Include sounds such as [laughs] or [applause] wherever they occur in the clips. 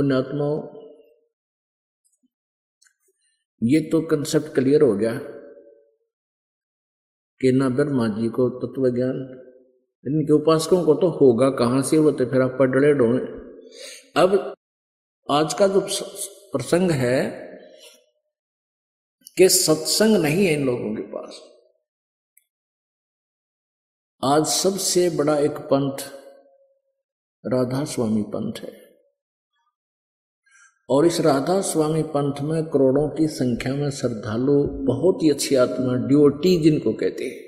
पुण्यात्माओं ये तो concept clear हो गया। कि ना ब्रह्मा जी को तत्व ज्ञान इनके उपासकों को तो होगा कहाँ से वो तो फिर आप पडड़े डोए अब आज का जो प्रसंग है कि सत्संग नहीं है इन लोगों के पास। आज सबसे बड़ा एक पंथ राधा स्वामी पंथ है। और इस राधा स्वामी पंथ में करोड़ों की संख्या में श्रद्धालु बहुत ही अच्छी आत्मा ड्योटी जिनको कहते हैं,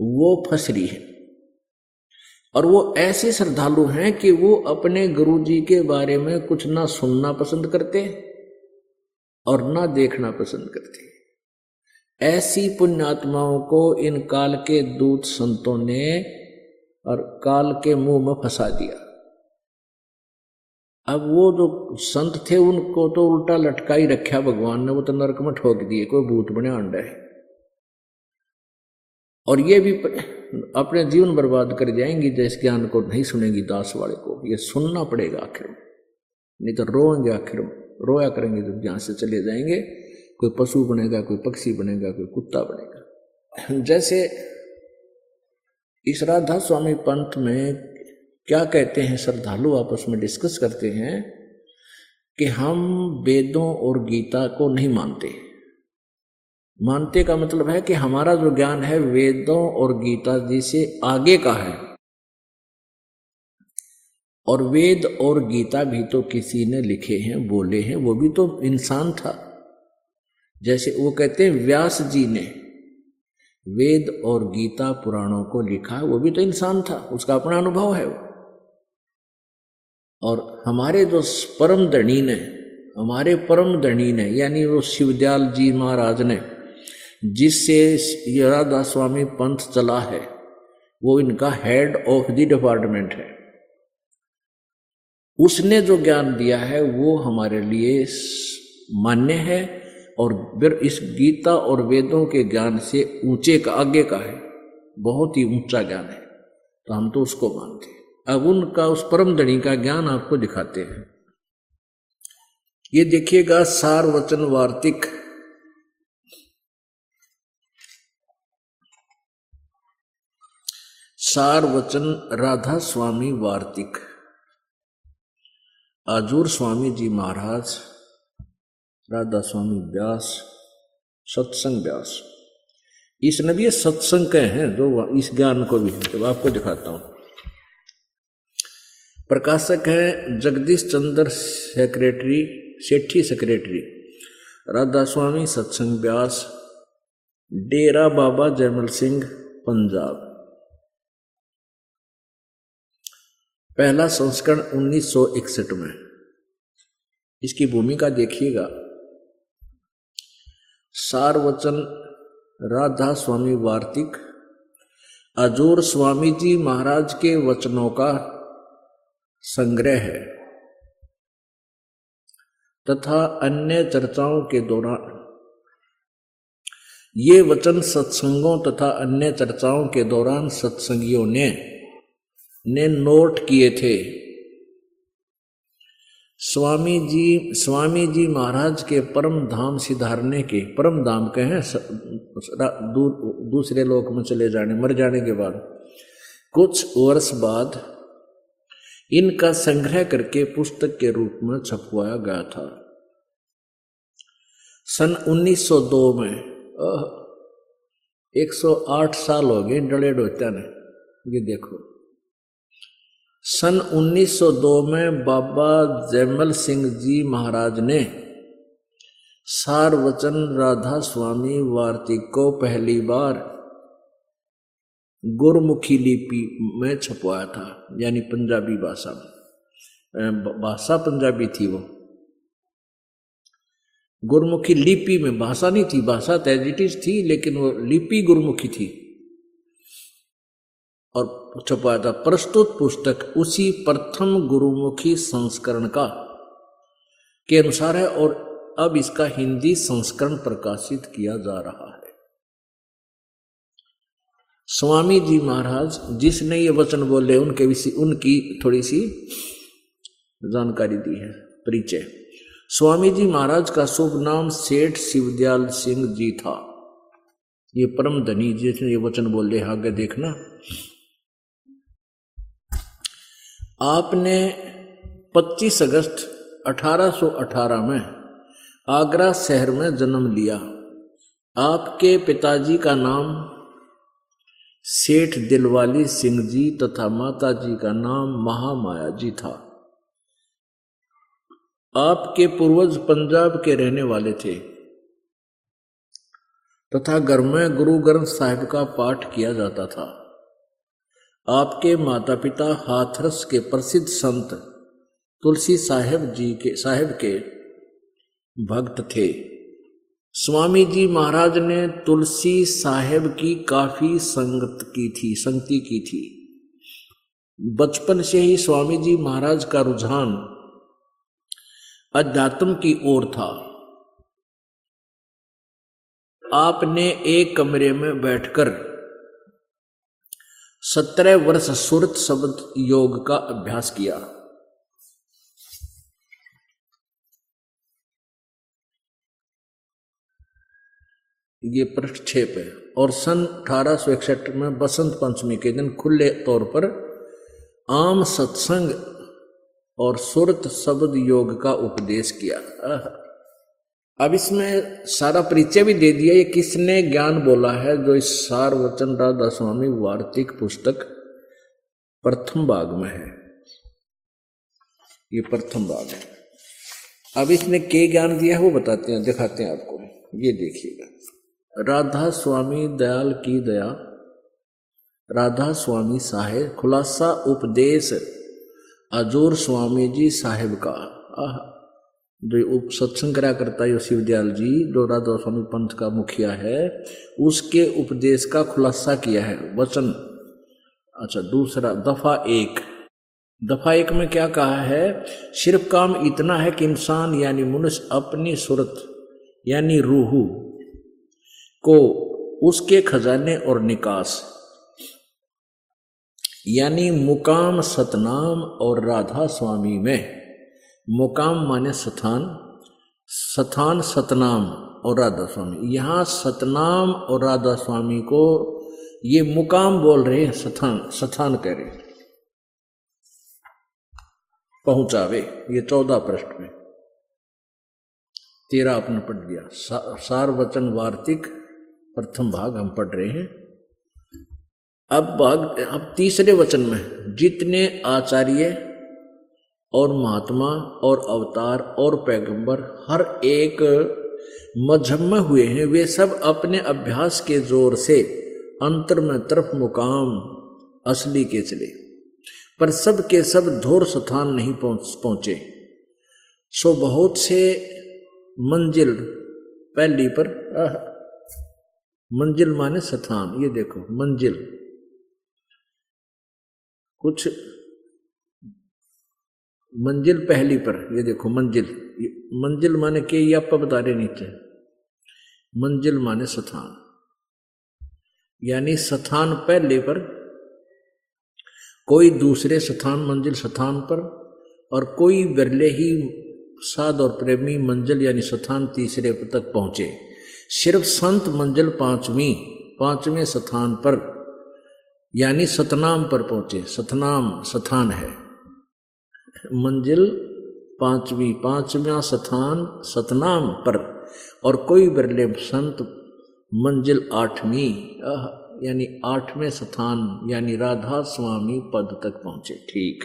वो फंस रही है। और वो ऐसे श्रद्धालु हैं कि वो अपने गुरु जी के बारे में कुछ ना सुनना पसंद करते और ना देखना पसंद करते। ऐसी पुण्यात्माओं को इन काल के दूत संतों ने और काल के मुँह में फंसा दिया। अब वो जो संत थे, उनको तो उल्टा लटका ही रखा भगवान ने, वो तो नरक में ठोक दिए, कोई भूत बने अंडा। है और ये भी अपने जीवन बर्बाद कर जाएँगी जिस ज्ञान को नहीं सुनेगी दास वाले को। ये सुनना पड़ेगा आखिर में। नहीं तो रोएँगे आखिर में। रोया करेंगे जब ज्ञान से चले जाएँगे, कोई पशु बनेगा, कोई पक्षी बनेगा, कोई कुत्ता बनेगा। जैसे इस राधा स्वामी पंथ में क्या कहते हैं श्रद्धालु आपस में डिस्कस करते हैं कि हम वेदों और गीता को नहीं मानते। मानते का मतलब है कि हमारा जो ज्ञान है वेदों और गीता जी से आगे का है। और वेद और गीता भी तो किसी ने लिखे हैं, बोले हैं, वो भी तो इंसान था। जैसे वो कहते हैं, व्यास जी ने वेद और गीता पुराणों को लिखा, वो भी तो इंसान था, उसका अपना अनुभव है वो। और हमारे जो परम धनी ने हमारे परम धनी ने यानी वो शिवदयाल जी महाराज ने, जिससे राधा स्वामी पंथ चला है, वो इनका हेड ऑफ़ द डिपार्टमेंट है। उसने जो ज्ञान दिया है, वो हमारे लिए मान्य है और फिर इस गीता और वेदों के ज्ञान से ऊँचे का, आगे का है। बहुत ही ऊँचा ज्ञान है। तो हम तो उसको मानते हैं। अब उनका उस परम धनी का ज्ञान आपको दिखाते हैं। ये देखिएगा सार वचन वार्तिक। सार वचन राधा स्वामी वार्तिक। आजूर स्वामी जी महाराज, राधा स्वामी व्यास, सत्संग व्यास। इस भी सत्संग कहे हैं, जो इस ज्ञान को भी तो आपको दिखाता हूँ। प्रकाशक है जगदीश चंद्र सेक्रेटरी, सेठी सेक्रेटरी। राधा स्वामी सत्संग व्यास डेरा बाबा जयमल सिंह, पंजाब। पहला संस्करण 1961 में। इसकी भूमिका देखिएगा। सार वचन राधा स्वामी वार्तिक अजोर स्वामी जी महाराज के वचनों का संग्रह है। तथा अन्य चर्चाओं के दौरान ये वचन सत्संगों तथा अन्य चर्चाओं के दौरान सत्संगियों ने ने नोट किए थे। स्वामी जी स्वामी जी महाराज के परम धाम सिधारने के, परम धाम के हैं दूसरे लोक में चले जाने, मर जाने के बाद, कुछ वर्ष बाद इनका संग्रह करके पुस्तक के रूप में छपवाया गया था। सन 1902 में 108 साल हो गए डले डोत्या ने। ये देखो। सन 1902 में बाबा जयमल सिंह जी महाराज ने सारवचन राधा स्वामी वार्तिक को पहली बार गुरमुखी लिपि में छपवाया था, यानी पंजाबी भाषा में। भाषा पंजाबी थी वो। गुरमुखी लिपि में भाषा नहीं थी, भाषा तैजिटिस थी, लेकिन वो लिपि गुरमुखी थी। और छपाया था, प्रस्तुत पुस्तक उसी प्रथम गुरुमुखी संस्करण का, के अनुसार है, और अब इसका हिंदी संस्करण प्रकाशित किया जा रहा है स्वामी जी महाराज, जिसने ये वचन बोले, उनके विषय उनकी थोड़ी सी जानकारी दी है, परिचय। स्वामी जी महाराज का शुभ नाम सेठ शिवदयाल सिंह जी था। ये परम धनी जिसने ये वचन बोल, आगे देखना। आपने 25 अगस्त 1818 में आगरा शहर में जन्म लिया। आपके पिताजी का नाम सेठ दिलवाली सिंह जी तथा माता जी का नाम महामाया जी था। आपके पूर्वज पंजाब के रहने वाले थे। तथा घर में गुरु ग्रंथ साहिब का पाठ किया जाता था। आपके माता पिता हाथरस के प्रसिद्ध संत तुलसी साहेब जी के, साहेब के भक्त थे। स्वामी जी महाराज ने तुलसी साहेब की काफ़ी संगत की थी, संगति की थी। बचपन से ही स्वामी जी महाराज का रुझान अध्यात्म की ओर था। आपने एक कमरे में बैठकर सत्रह वर्ष सुरत शब्द योग का अभ्यास किया। ये पृष्ठक्षेप है। और सन अठारह में बसंत पंचमी के दिन खुले तौर पर आम सत्संग और सुरत शब्द योग का उपदेश किया। अब इसमें सारा परिचय भी दे दिया, ये किसने ज्ञान बोला है, जो इस सार वचन राधा स्वामी वार्तिक पुस्तक प्रथम भाग में है। ये प्रथम भाग है। अब इसने के ज्ञान दिया है वो बताते हैं, दिखाते हैं आपको। ये देखिएगा। राधा स्वामी दयाल की दया। राधा स्वामी साहेब, खुलासा उपदेश। अजोर स्वामी जी साहेब का। आह, जो उप सत्संग करा करता है शिवदयाल जी, जो राधा स्वामी पंथ का मुखिया है, उसके उपदेश का खुलासा किया है। वचन। अच्छा दूसरा, दफ़ा एक। दफ़ा एक में क्या कहा है? सिर्फ़ काम इतना है कि इंसान, यानी मनुष्य, अपनी सूरत, यानी रूहू को उसके खजाने और निकास, यानी मुकाम सतनाम और राधा स्वामी में। मुकाम माने स्थान स्थान सतनाम और राधा स्वामी। यहाँ सतनाम और राधा स्वामी को ये मुकाम बोल रहे हैं, स्थान स्थान कह रहे पहुंचावे, ये चौदह पृष्ठ में। तेरा अपने पढ़ दिया सार वचन वार्तिक प्रथम भाग हम पढ़ रहे हैं। अब भाग, अब तीसरे वचन में, जितने आचार्य और महात्मा और अवतार और पैगंबर, हर एक मज़हब में हुए हैं, वे सब अपने अभ्यास के ज़ोर से अंतर में तरफ़ मुकाम असली के चले, पर सब के सब धोर स्थान नहीं पहुँचे सो बहुत से मंजिल पहली पर मंजिल माने स्थान, ये देखो, मंजिल। कुछ मंजिल पहली पर, ये देखो, मंजिल। मंजिल माने के ये आप बता रहे नीचे। मंजिल माने स्थान। यानी स्थान पहले पर, कोई दूसरे स्थान, मंजिल स्थान पर, और कोई बिरले ही साध और प्रेमी मंजिल यानी स्थान तीसरे तक पहुँचे। सिर्फ़ संत मंजिल पांचवी, पाँचवें स्थान पर, यानी सतनाम पर पहुँचे। सतनाम स्थान है। मंजिल पांचवी, पांचवा स्थान सतनाम पर। और कोई बिरले संत मंजिल आठवीं यानी आठवें स्थान, यानी राधा स्वामी पद तक पहुँचे। ठीक।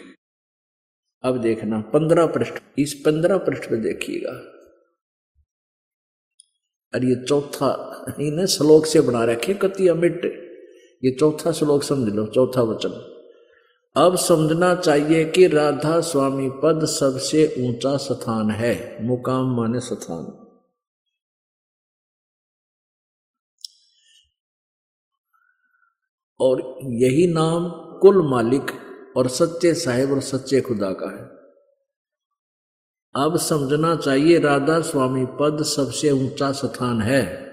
अब देखना, पंद्रह पृष्ठ। इस पंद्रह पृष्ठ पे देखिएगा। और ये चौथा इन्हें श्लोक से बना रखे कति अमिट। ये चौथा श्लोक समझ लो, चौथा वचन। अब समझना चाहिए कि राधा स्वामी पद सबसे ऊँचा स्थान है, मुकाम माने स्थान। और यही नाम कुल मालिक और सच्चे साहेब और सच्चे खुदा का है। अब समझना चाहिए राधा स्वामी पद सबसे ऊँचा स्थान है।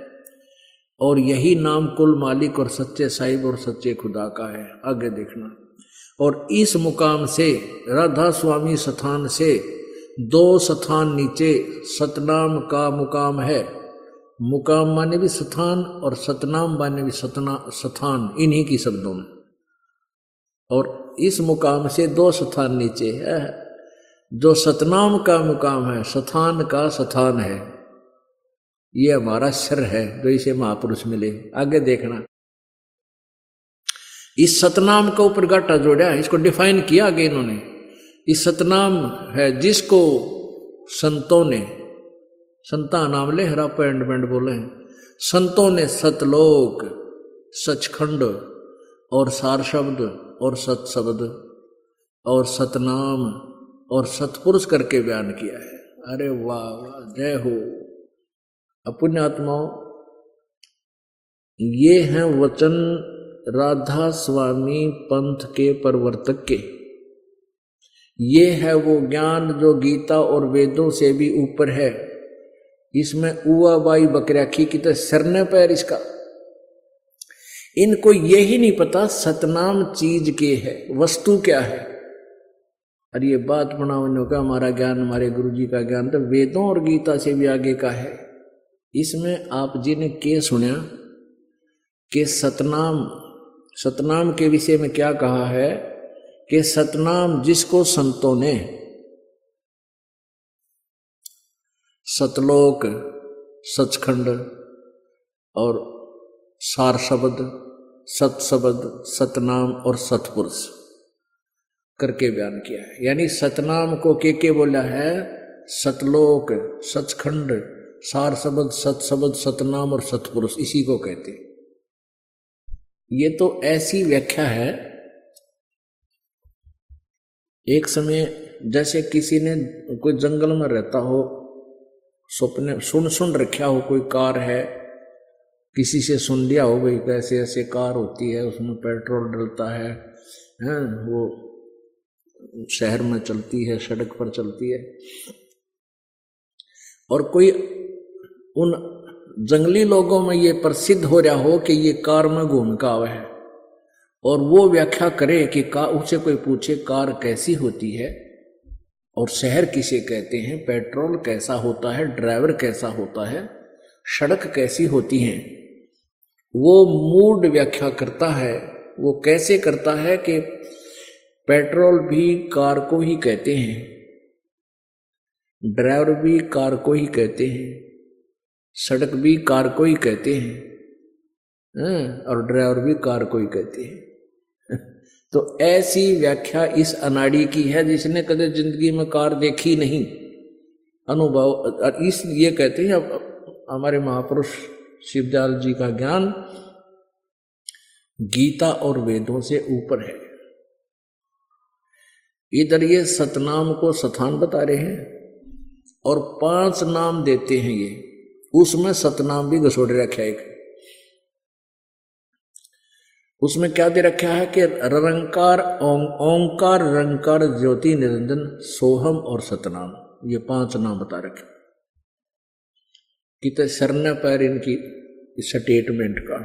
और यही नाम कुल मालिक और सच्चे साहिब और सच्चे खुदा का है। आगे देखना। और इस मुकाम से, राधा स्वामी स्थान से, दो स्थान नीचे सतनाम का मुकाम है। मुकाम माने भी स्थान और सतनाम माने भी सतना, स्थान, इन्हीं की शब्दों में। और इस मुकाम से दो स्थान नीचे है। जो सतनाम का मुकाम है, सथान का सथान है, ये हमारा सिर है जो इसे महापुरुष मिले। आगे देखना। इस सतनाम का ऊपर गाटा जोड़ा इसको डिफाइन किया आगे इन्होंने। इस सतनाम है जिसको संतों ने, संता नाम ले, हरा पेंड पेंड बोले हैं। संतों ने सतलोक, सचखंड और सार शब्द और सत शब्द और सतनाम और सतपुरुष करके बयान किया है। अरे वाह वाह, जय हो। अपुण्य आत्माओं ये हैं वचन राधा स्वामी पंथ के प्रवर्तक के। ये है वो ज्ञान जो गीता और वेदों से भी ऊपर है। इसमें उआ बाई बकरियाखी की तो सरने पैर इसका। इनको यही नहीं पता सतनाम चीज़ के है, वस्तु क्या है। अरे ये बात बनाओ का, हमारा ज्ञान, हमारे गुरु जी का ज्ञान तो वेदों और गीता से भी आगे का है। इसमें आप जी ने के सुना, कि सतनाम सतनाम के विषय में क्या कहा है, कि सतनाम जिसको संतों ने, सतलोक, सचखंड और सार शब्द सत शब्द सतनाम और सतपुरुष। करके बयान किया है। यानी सतनाम को के के बोला है? सतलोक, सचखंड सार शब्द सत शब्द सतनाम और सतपुरुष, इसी को कहते ये तो ऐसी व्याख्या है, एक समय जैसे किसी ने कोई जंगल में रहता हो, सपने सुन सुन रखा हो, कोई कार है, किसी से सुन लिया हो, भाई, कैसे ऐसे कार होती है, उसमें पेट्रोल डलता है, हैं, वो शहर में चलती है, सड़क पर चलती है। और कोई उन जंगली लोगों में ये प्रसिद्ध हो रहा हो कि ये कार में घूम का आवे है। और वो व्याख्या करे कि कार उसे कोई पूछे, कार कैसी होती है? और शहर किसे कहते हैं? पेट्रोल कैसा होता है? ड्राइवर कैसा होता है? सड़क कैसी होती है? वो मूड व्याख्या करता है। वो कैसे करता है कि पेट्रोल भी कार को ही कहते हैं। ड्राइवर भी कार को ही कहते हैं। सड़क भी कार को ही कहते हैं। हाँ, और ड्राइवर भी कार को ही कहते हैं। [laughs] तो ऐसी व्याख्या इस अनाड़ी की है जिसने कदे ज़िंदगी में कार देखी नहीं। अनुभव इस ये कहते हैं हमारे महापुरुष शिवदयाल जी का ज्ञान गीता और वेदों से ऊपर है। इधर ये सतनाम को सथान बता रहे हैं और पाँच नाम देते हैं ये। उसमें सतनाम भी घसोड़े रखा है उसमें क्या दे रखा है कि रंकार ओंकार, रंकार, ज्योति, निरंजन, सोहम और सतनाम। ये पाँच नाम बता रखे कितने सरना पैर इनकी स्टेटमेंट का।